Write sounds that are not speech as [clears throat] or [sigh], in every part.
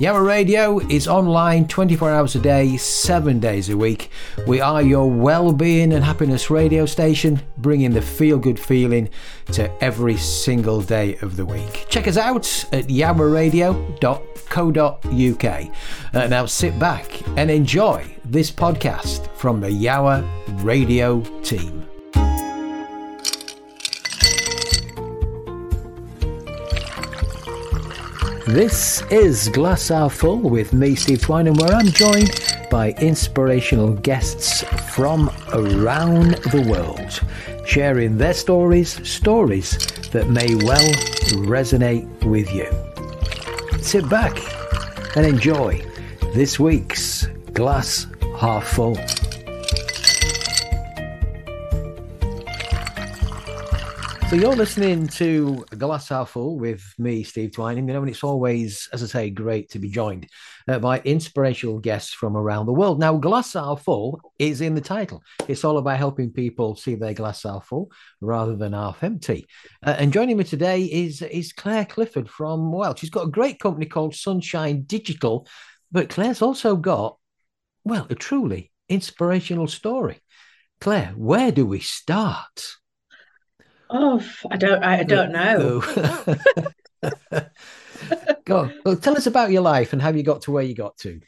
Yowah Radio is online 24 hours a day, 7 days a week. We are your well-being and happiness radio station, bringing the feel-good feeling to every single day of the week. Check us out at yowahradio.co.uk. Uh, now sit back and enjoy this podcast from the Yowah Radio team. This is Glass Half Full with me, Steve Twine, and where I'm joined by inspirational guests from around the world, sharing their stories, stories that may well resonate with you. Sit back and enjoy this week's Glass Half Full. So you're listening to Glass Half Full with me, Steve Twynham. You know, and it's always, as I say, great to be joined uh, by inspirational guests from around the world. Now, Glass Half Full is in the title. It's all about helping people see their glass half full rather than half empty. Uh, and joining me today is is Clare Clifford from well, she's got a great company called Sunshine Digital, but Clare's also got well, a truly inspirational story. Clare, where do we start? Oh, I don't. I don't know. [laughs] Go. Well, tell us about your life and how you got to where you got to.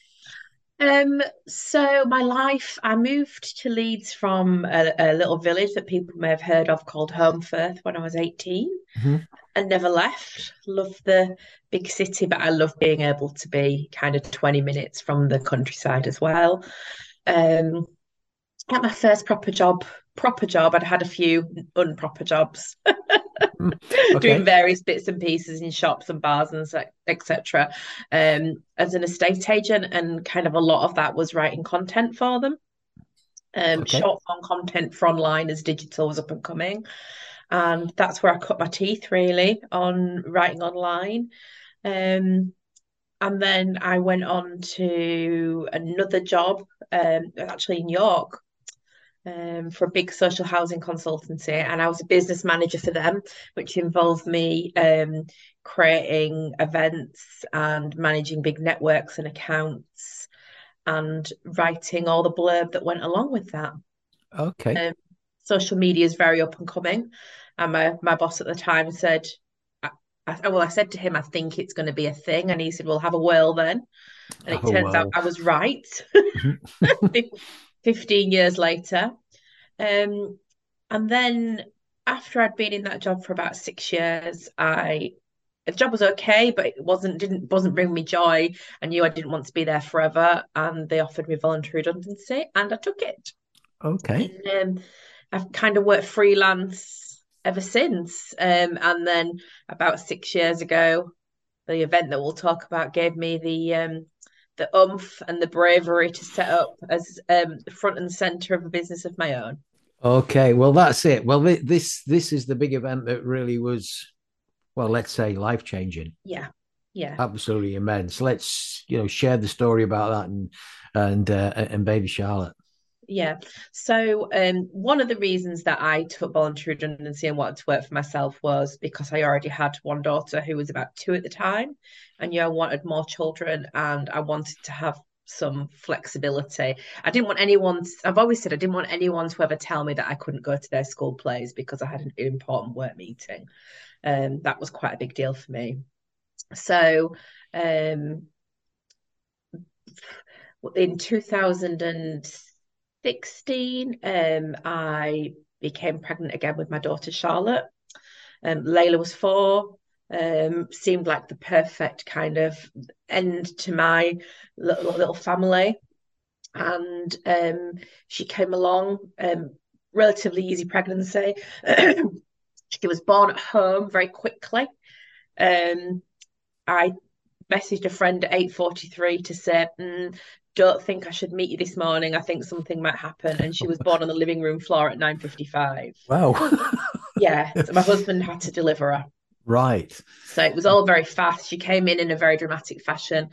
Um. So my life, I moved to Leeds from a, a little village that people may have heard of called Holmfirth when I was 18 mm-hmm. and never left. Love the big city, but I love being able to be kind of 20 minutes from the countryside as well. Um, got my first proper job proper job. I'd had a few unproper jobs, [laughs] okay. doing various bits and pieces in shops and bars and etc. Um, as an estate agent, and kind of a lot of that was writing content for them. Um, okay. short form content for online as digital was up and coming, and that's where I cut my teeth really on writing online. Um, and then I went on to another job, um, actually in York, um, for a big social housing consultancy, and I was a business manager for them, which involved me um, creating events and managing big networks and accounts, and writing all the blurb that went along with that. Okay. Um, social media is very up and coming, and my my boss at the time said. I, well, I said to him, I think it's going to be a thing. And he said, Well, have a whirl then. And it oh, turns out I was right. [laughs] [laughs] 15 years later. Um, and then after I'd been in that job for about six years, I the job was okay, but it wasn't didn't wasn't bring me joy. I knew I didn't want to be there forever, and they offered me voluntary redundancy, and I took it. Okay. And, um, I've kind of worked freelance ever since, um, and then about six years ago, the event that we'll talk about gave me the um, the umph and the bravery to set up as um, front and center of a business of my own. Okay, well that's it. Well, this this is the big event that really was, well, let's say life changing. Yeah, yeah, absolutely immense. Let's you know share the story about that and and uh, and baby Charlotte. Yeah. So um, one of the reasons that I took voluntary redundancy and wanted to work for myself was because I already had one daughter who was about two at the time, and yeah, I wanted more children, and I wanted to have some flexibility. I didn't want anyone. I've always said I didn't want anyone to ever tell me that I couldn't go to their school plays because I had an important work meeting. Um, that was quite a big deal for me. So, um, in 2016, um, I became pregnant again with my daughter Charlotte. Um, Layla was four um, seemed like the perfect kind of end to my little, little family. And um, she came along, um, relatively easy pregnancy. [clears throat] she was born at home very quickly. Um, I messaged a friend at 8.43 to say, mm, don't think I should meet you this morning. I think something might happen. And she was born on the living room floor at 9.55. Wow. [laughs] yeah. So my husband had to deliver her. Right. So it was all very fast. She came in in a very dramatic fashion.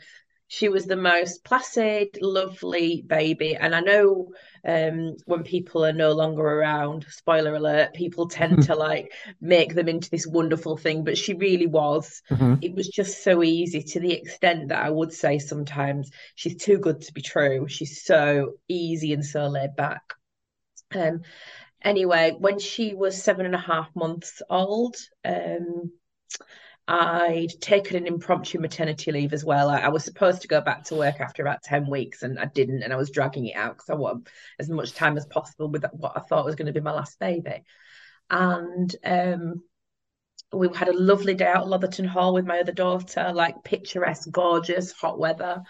She was the most placid, lovely baby. And I know um, when people are no longer around, spoiler alert, people tend to like make them into this wonderful thing, but she really was. Mhm. It was just so easy to the extent that I would say sometimes she's too good to be true. She's so easy and so laid back. Um, anyway, when she was seven and a half months old, um, I'd taken an impromptu maternity leave as well. I, I was supposed to go back to work after about 10 weeks and I didn't, and I was dragging it out because I wanted as much time as possible with what I thought was going to be my last baby. And um, we had a lovely day out at Lotherton Hall with my other daughter, like picturesque, gorgeous, hot weather.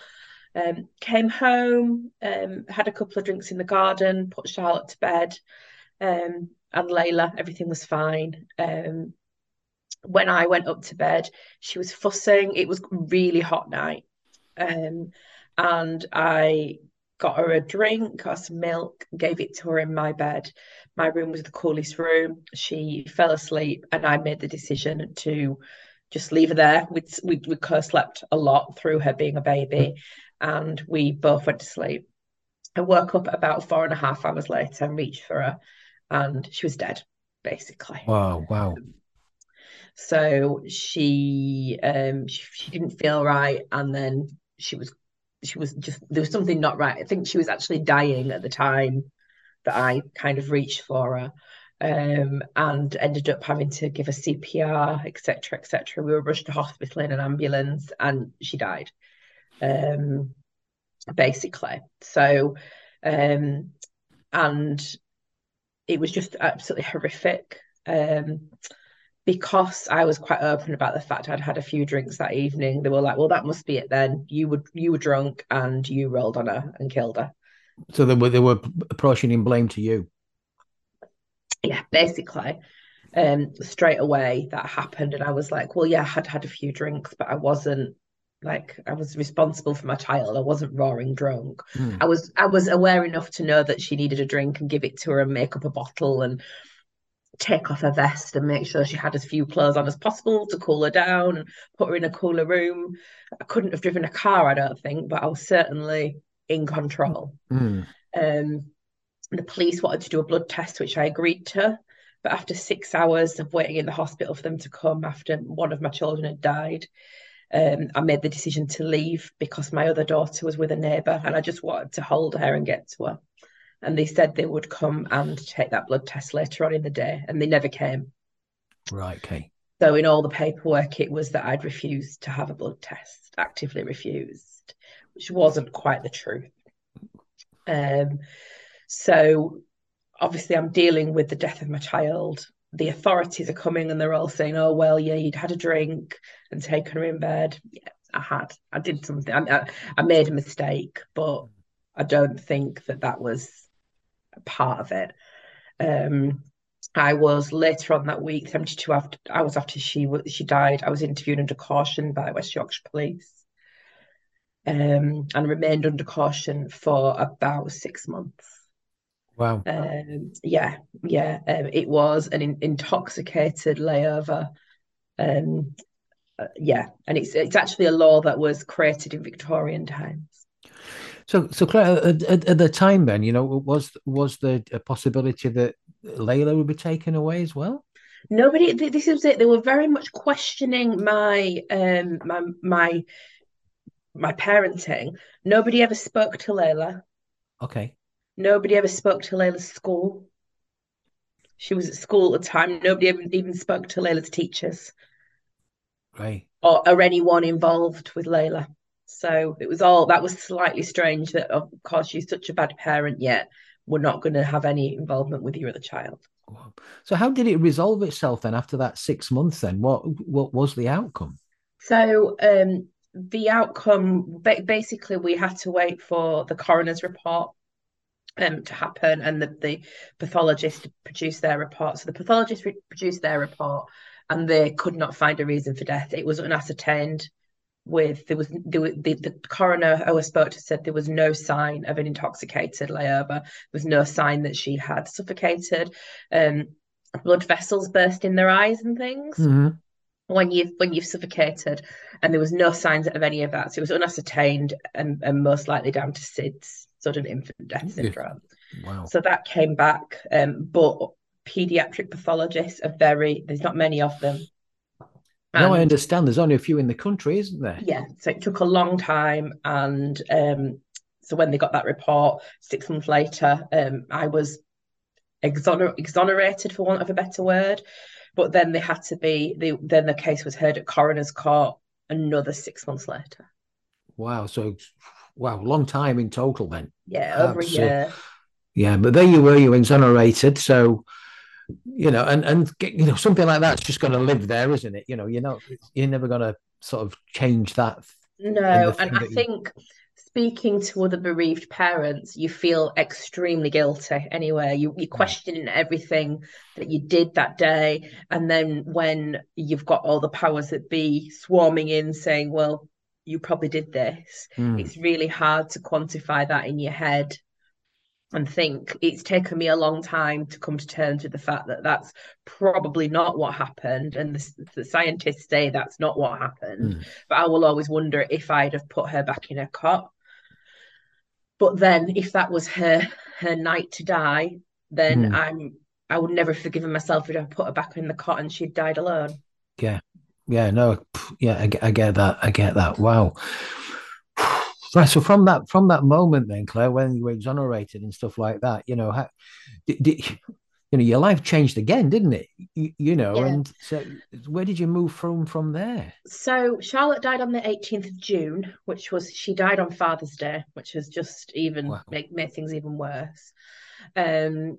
Um, came home, um, had a couple of drinks in the garden, put Charlotte to bed, um, and Layla, everything was fine. Um, when I went up to bed, she was fussing. It was really hot night. Um, and I got her a drink, got some milk, gave it to her in my bed. My room was the coolest room. She fell asleep, and I made the decision to just leave her there. We'd, we we co-slept a lot through her being a baby, and we both went to sleep. I woke up about four and a half hours later and reached for her, and she was dead, basically. Wow. Wow. So she um she, she didn't feel right and then she was she was just there was something not right. I think she was actually dying at the time that I kind of reached for her. Um, and ended up having to give a CPR, etc., etc. We were rushed to hospital in an ambulance, and she died. Um, basically, so, um, and it was just absolutely horrific. Um, because I was quite open about the fact I'd had a few drinks that evening, they were like, "Well, that must be it then. You were you were drunk and you rolled on her and killed her." So they were they were apportioning blame to you. Yeah, basically. Um, straight away that happened, and I was like, "Well, yeah, I had had a few drinks, but I wasn't like I was responsible for my child. I wasn't roaring drunk. Hmm. I was I was aware enough to know that she needed a drink and give it to her and make up a bottle and take off her vest and make sure she had as few clothes on as possible to cool her down and put her in a cooler room. I couldn't have driven a car, I don't think, but I was certainly in control. Hmm. Um, the police wanted to do a blood test, which I agreed to. But after six hours of waiting in the hospital for them to come after one of my children had died, um, I made the decision to leave because my other daughter was with a neighbour and I just wanted to hold her and get to her. And they said they would come and take that blood test later on in the day, and they never came. Right. Okay. So in all the paperwork, it was that I'd refused to have a blood test, actively refused, which wasn't quite the truth. Um, so obviously, I'm dealing with the death of my child. The authorities are coming and they're all saying, "Oh well, yeah, you'd had a drink and taken her in bed." Yeah, I had. I did something. I, I, I made a mistake, but I don't think that that was part of it. Um, I was later on that week, 72 after, hours after she she died, I was interviewed under caution by West Yorkshire Police um, and remained under caution for about six months. Wow. Um, yeah, yeah, um, it was an in- intoxicated layover. Um, uh, yeah, and it's it's actually a law that was created in Victorian times. So, so Clare, at, at, at the time, then you know, was was there a possibility that Layla would be taken away as well? Nobody. This was it. They were very much questioning my um my my my parenting. Nobody ever spoke to Layla. Okay. Nobody ever spoke to Layla's school. She was at school at the time. Nobody ever even spoke to Layla's teachers Right. or, or anyone involved with Layla. So it was all that was slightly strange that of course she's such a bad parent, yet we're not going to have any involvement with your other child. So, how did it resolve itself then after that six months? Then, what what was the outcome? So um, the outcome, basically, we had to wait for the coroner's report um, to happen and the, the pathologist to produce their report. So the pathologist re- produced their report and they could not find a reason for death. It was unascertained. With there was there the, the coroner who I spoke to said there was no sign of an intoxicated layover. There was no sign that she had suffocated. Um, blood vessels burst in their eyes and things. Mhm. when you've when you've suffocated and there was no signs of any of that so it was unascertained and, and most likely down to SIDS sudden infant death syndrome Wow. so that came back um, but pediatric pathologists are very there's not many of them now I understand there's only a few in the country, isn't there? yeah so it took a long time and um, so when they got that report six months later um, I was exoner- exonerated for want of a better word but then they had to be the then the case was heard at coroner's court another six months later Wow. So, wow, long time in total then. yeah over a year Yeah, but there you were, you were exonerated. So, you know, and and you know something like that's just going to live there, isn't it? You know, you're not, you're never going to sort of change that. No, and I you- think speaking to other bereaved parents, you feel extremely guilty anyway. You, you're questioning everything that you did that day. And then when you've got all the powers that be swarming in saying, well, you probably did this, Mm. it's really hard to quantify that in your head and think it's taken me a long time to come to terms with the fact that that's probably not what happened and the, the scientists say that's not what happened Mm. but i will always wonder if i'd have put her back in her cot but then if that was her her night to die then Mm. i'm i would never have forgiven myself if i put her back in the cot and she'd died alone Yeah, yeah no, yeah, I, I get that. I get that. Wow. Right. So from that from that moment, then Clare, when you were exonerated and stuff like that, you know, how, did, did you know your life changed again, didn't it? You, you know, Yeah. and so where did you move from from there? So Charlotte died on the 18th of June, which was she died on Father's Day, which has just even Wow. make made things even worse. Um,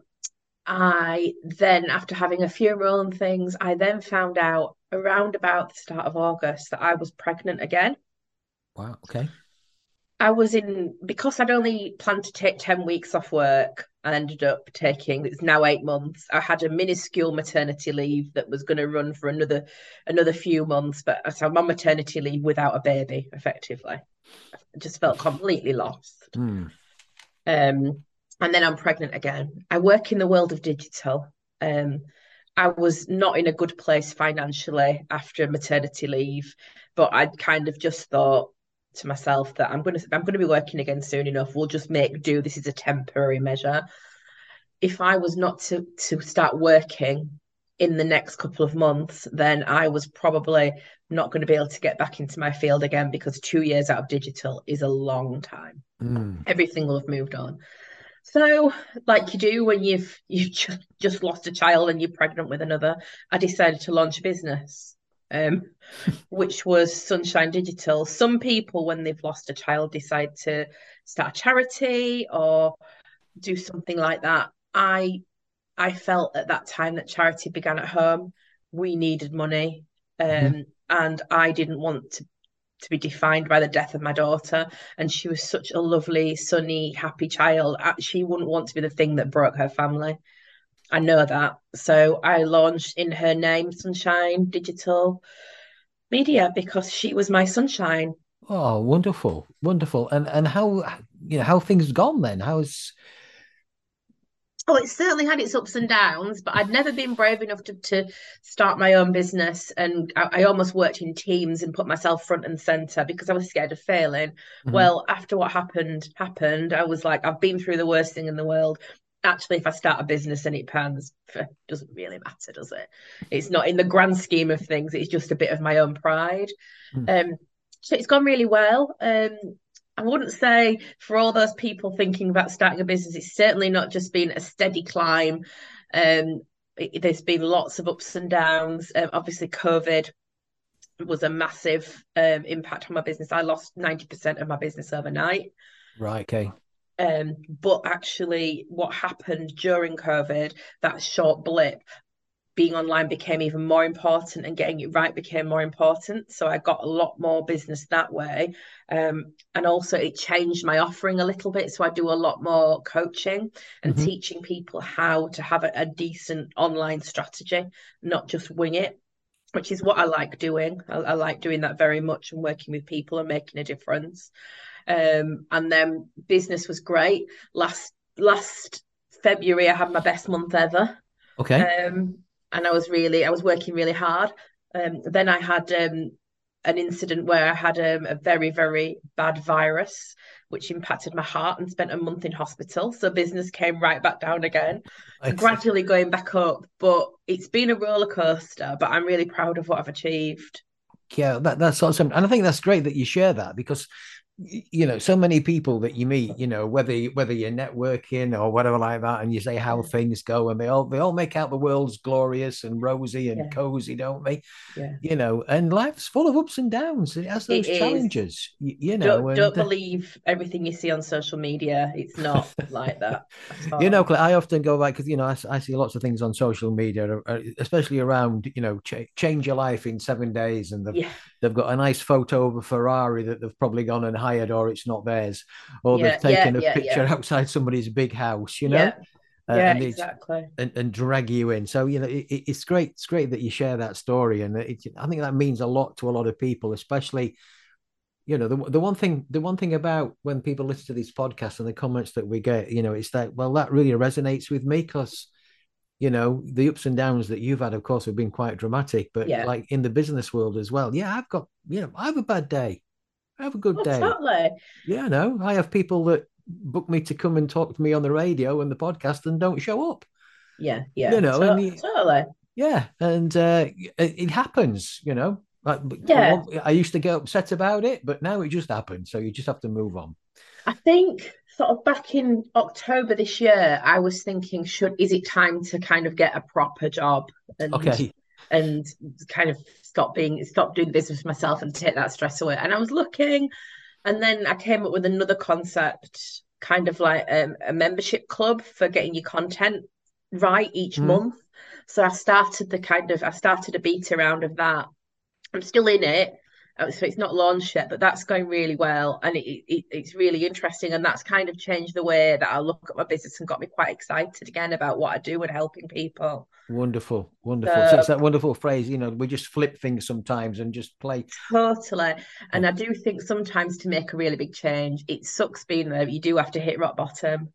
I then, after having a funeral and things, I then found out around about the start of August that I was pregnant again. Wow. Okay. I was in because I'd only planned to take 10 weeks off work. I ended up taking it's now eight months. I had a minuscule maternity leave that was going to run for another another few months, but so I'm on maternity leave without a baby, effectively. I just felt completely lost. Hmm. Um, and then I'm pregnant again. I work in the world of digital. Um, I was not in a good place financially after maternity leave, but I kind of just thought to myself that I'm going to I'm going to be working again soon enough. We'll just make do. This is a temporary measure. If I was not to to start working in the next couple of months, then I was probably not going to be able to get back into my field again because two years out of digital is a long time Hmm. everything will have moved on. So, like you do when you've you've ju- just lost a child and you're pregnant with another, I decided to launch a business, um, which was Sunshine Digital. Some people, when they've lost a child, decide to start a charity or do something like that. I I felt at that time that charity began at home. We needed money, um, Mhm. and I didn't want to to be defined by the death of my daughter. And she was such a lovely, sunny, happy child. She wouldn't want to be the thing that broke her family. I know that. So I launched in her name, Sunshine Digital Media, because she was my sunshine. Oh, wonderful, wonderful. And and how you know how things gone then? How's Oh, it certainly had its ups and downs, but I'd never been brave enough to, to start my own business. And I, I almost worked in teams and put myself front and center because I was scared of failing. Mhm. Well, after what happened, happened, I was like, I've been through the worst thing in the world. Actually, if I start a business and it pans, doesn't really matter, does it? It's not in the grand scheme of things, it's just a bit of my own pride. Mm. Um, so it's gone really well. Um, I wouldn't say for all those people thinking about starting a business, it's certainly not just been a steady climb. Um, it- there's been lots of ups and downs. Um, obviously, COVID was a massive um, impact on my business. I lost 90% of my business overnight. right? Okay. Um, but actually, what happened during COVID, that short blip, being online became even more important and getting it right became more important. So I got a lot more business that way. Um, and also, it changed my offering a little bit. So I do a lot more coaching and Mhm. teaching people how to have a, a decent online strategy, not just wing it. Which is what I like doing. I, I like doing that very much and working with people and making a difference. Um, and then business was great. Last last February, I had my best month ever. Okay. Um, and I was really, I was working really hard. Um, then I had um, an incident where I had um, a very, very bad virus, which impacted my heart and spent a month in hospital. So business came right back down again, gradually going back up. But it's been a roller coaster, but I'm really proud of what I've achieved. Yeah, that, that's awesome. And I think that's great that you share that because you know so many people that you meet you know whether whether you're networking or whatever like that and you say how things go and they all they all make out the world's glorious and rosy and yeah. cozy don't they? Yeah. You know and life's full of ups and downs it has those it challenges you, you, know don't, and, don't uh, believe everything you see on social media it's not like that you know i often go like because you know I, I, see lots of things on social media uh, especially around you know ch- change your life in seven days and they've, yeah. They've got a nice photo of a ferrari that they've probably gone and hired or it's not theirs or yeah, they've taken yeah, a picture [laughs] outside somebody's big house you know uh, yeah, and exactly. And, and, drag you in. So you know, it, it's great. It's great that you share that story, and it, I think that means a lot to a lot of people, especially. You know, the, the one thing the one thing about when people listen to these podcasts and the comments that we get, you know, it's that well, that really resonates with me because you know the ups and downs that you've had of course have been quite dramatic but yeah. like in the business world as well yeah i've got you know i have a bad day i have a good oh, day. Totally. Yeah, no, I have people that book me to come and talk to me on the radio and the podcast and don't show up. Yeah, yeah. You know, to- and you, totally. Yeah, and uh, it, it happens. You know, like, yeah. I used to get upset about it, but now it just happens. So you just have to move on. I think sort of back in October this year, I was thinking, should is it time to kind of get a proper job? And, okay. And kind of stop being stop doing business myself and take that stress away. And I was looking, and then I came up with another concept, kind of like um, a membership club for getting your content right each mm. month. So I started the kind of I started a beta round of that. I'm still in it, so it's not launched yet, but that's going really well, and it, it, it's really interesting, and that's kind of changed the way that I look at my business and got me quite excited again about what I do and helping people. Wonderful, wonderful. So, so it's that wonderful phrase, you know, we just flip things sometimes and just play. Totally, and I do think sometimes to make a really big change, it sucks being there. you do have to hit rock bottom.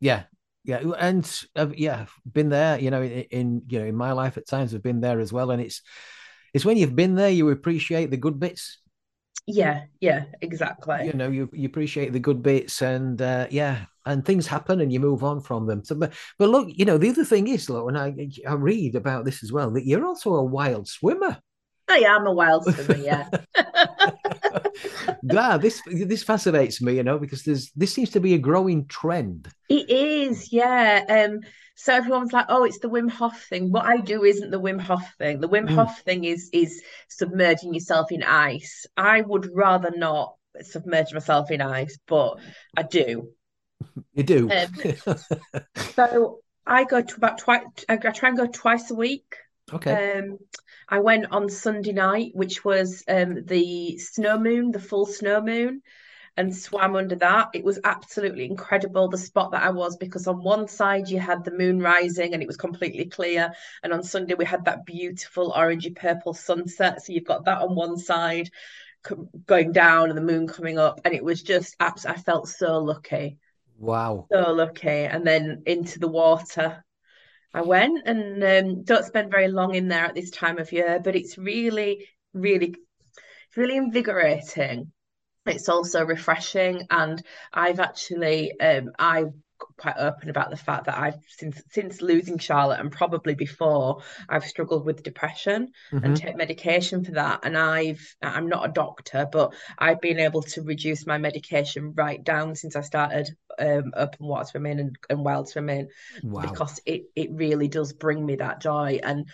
Yeah, yeah, and uh, yeah, been there. You know, in, in you know, in my life at times, I've been there as well, and it's it's when you've been there you appreciate the good bits. Yeah yeah exactly. You know you, you appreciate the good bits and uh, yeah and things happen and you move on from them. So but, but look you know the other thing is look when i i read about this as well that you're also a wild swimmer. I am a wild swimmer, yeah. [laughs] yeah, this this fascinates me, you know, because there's this seems to be a growing trend. It is, yeah. Um, so everyone's like, "Oh, it's the Wim Hof thing." What I do isn't the Wim Hof thing. The Wim mm. Hof thing is is submerging yourself in ice. I would rather not submerge myself in ice, but I do. You do. Um, [laughs] so I go to about twice. I try and go twice a week. Okay. Um, I went on Sunday night, which was um, the snow moon, the full snow moon, and swam under that. It was absolutely incredible the spot that I was because on one side you had the moon rising and it was completely clear, and on Sunday we had that beautiful orangey purple sunset. So you've got that on one side going down and the moon coming up, and it was just abs- I felt so lucky. Wow. So lucky. And then into the water I went and um, don't spend very long in there at this time of year, but it's really, really, really invigorating. It's also refreshing, and I've actually um, I quite open about the fact that I've since since losing Charlotte and probably before I've struggled with depression mm-hmm. and take medication for that and I've I'm not a doctor but I've been able to reduce my medication right down since I started um, open water swimming and, and wild swimming wow. because it it really does bring me that joy and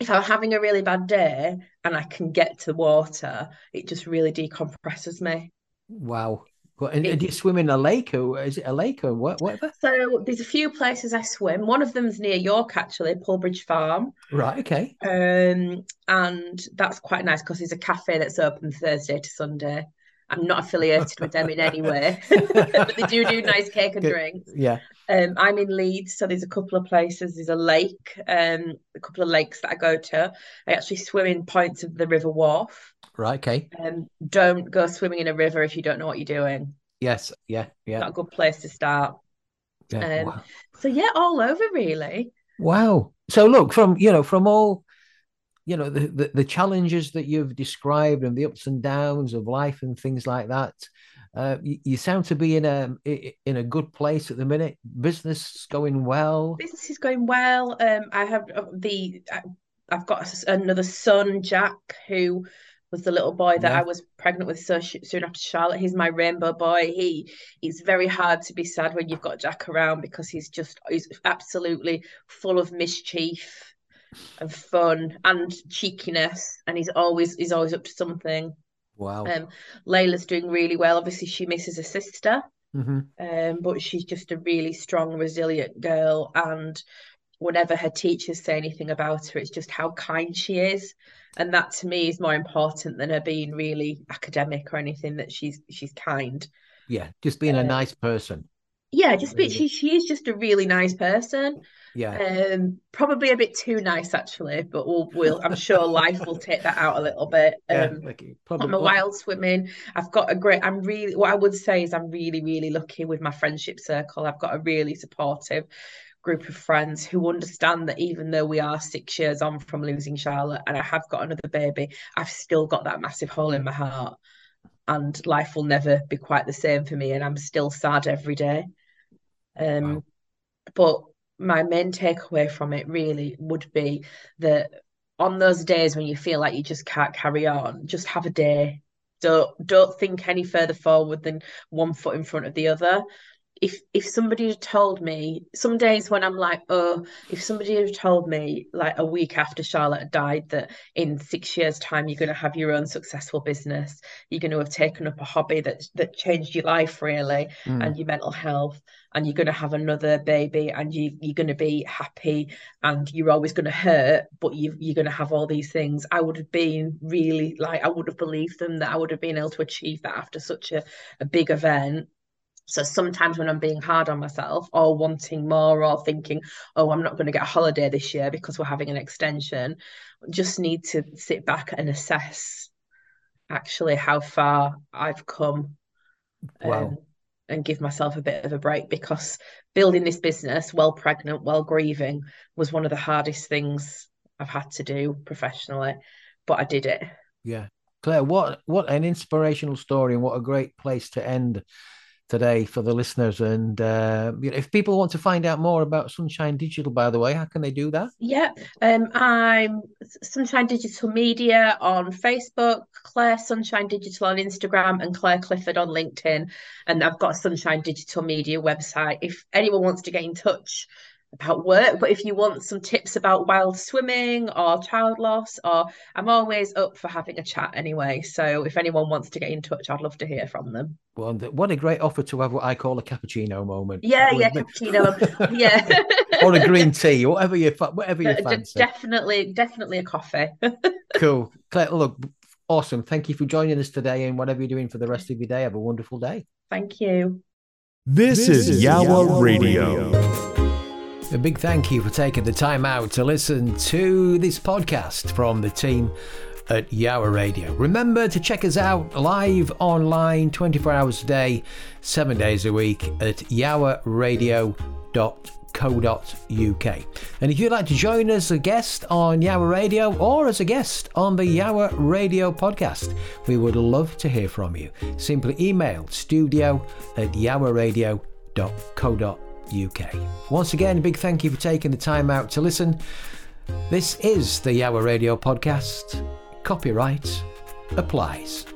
if I'm having a really bad day and I can get to water it just really decompresses me wow well, and, and do you swim in a lake or is it a lake or what, whatever? So there's a few places I swim. One of them's near York, actually, Pool Bridge Farm. Right. Okay. Um, and that's quite nice because there's a cafe that's open Thursday to Sunday. I'm not affiliated with them in any way, [laughs] but they do do nice cake and drinks. Yeah. Um, I'm in Leeds, so there's a couple of places. There's a lake, um, a couple of lakes that I go to. I actually swim in points of the River Wharfe. Right. Okay. Um, don't go swimming in a river if you don't know what you're doing. Yes. Yeah. Yeah. Not a good place to start. Yeah. Um, wow. So yeah, all over really. Wow. So look from you know from all you know the, the, the challenges that you've described and the ups and downs of life and things like that. Uh, you, you, sound to be in a in a good place at the minute. Business is going well. Business is going well. Um, I have uh, the I've got another son, Jack, who was the little boy that yeah. I was pregnant with so soon after Charlotte. He's my rainbow boy. He it's very hard to be sad when you've got Jack around because he's just he's absolutely full of mischief and fun and cheekiness, and he's always he's always up to something. Wow. Um, Layla's doing really well. Obviously, she misses her sister, mm-hmm. um, but she's just a really strong, resilient girl. And whenever her teachers say anything about her, it's just how kind she is, and that to me is more important than her being really academic or anything. That she's she's kind. Yeah, just being a um, nice person. Yeah, just really. she she is just a really nice person. Yeah. Um, probably a bit too nice actually, but we'll, we'll I'm sure life will take that out a little bit. [laughs] Um, yeah, probably, I'm a wild swimming. I've got a great. I'm really. What I would say is I'm really really lucky with my friendship circle. I've got a really supportive group of friends who understand that even though we are six years on from losing Charlotte and I have got another baby, I've still got that massive hole in my heart. And life will never be quite the same for me, and I'm still sad every day. Um, wow. But my main takeaway from it really would be that on those days when you feel like you just can't carry on, just have a day. Don't don't think any further forward than one foot in front of the other if if somebody had told me some days when I'm like, oh, if somebody had told me like a week after Charlotte died that in six years' time you're going to have your own successful business, you're going to have taken up a hobby that that changed your life really mm. and your mental health, and you're going to have another baby and you you're going to be happy and you're always going to hurt, but you you're going to have all these things. I would have been really like I would have believed them that I would have been able to achieve that after such a, a big event so sometimes when I'm being hard on myself or wanting more or thinking, oh, I'm not going to get a holiday this year because we're having an extension, just need to sit back and assess actually how far I've come. Wow. Um, and give myself a bit of a break because building this business while pregnant, while grieving, was one of the hardest things I've had to do professionally. But I did it. Yeah. Clare, what what an inspirational story and what a great place to end today for the listeners. And uh, if people want to find out more about Sunshine Digital, by the way, how can they do that? Yeah, um, I'm Sunshine Digital Media on Facebook, Clare Sunshine Digital on Instagram, and Clare Clifford on LinkedIn. And I've got a Sunshine Digital Media website. If anyone wants to get in touch, about work, but if you want some tips about wild swimming or child loss, or I'm always up for having a chat anyway. So if anyone wants to get in touch, I'd love to hear from them. Well, what a great offer to have what I call a cappuccino moment. Yeah, yeah, cappuccino. [laughs] yeah, [laughs] or a green tea, whatever you whatever you uh, fancy. Definitely, definitely a coffee. [laughs] cool, Clare. Look, awesome. Thank you for joining us today, and whatever you're doing for the rest of your day, have a wonderful day. Thank you. This, this is Yowah Radio. Radio. A big thank you for taking the time out to listen to this podcast from the team at Yowah Radio. Remember to check us out live online 24 hours a day, 7 days a week at yowahradio.co.uk. And if you'd like to join us as a guest on Yowah Radio or as a guest on the Yowah Radio podcast, we would love to hear from you. Simply email studio at yowahradio.co.uk. UK. Once again, a big thank you for taking the time out to listen. This is the Yowah Radio podcast. Copyright applies.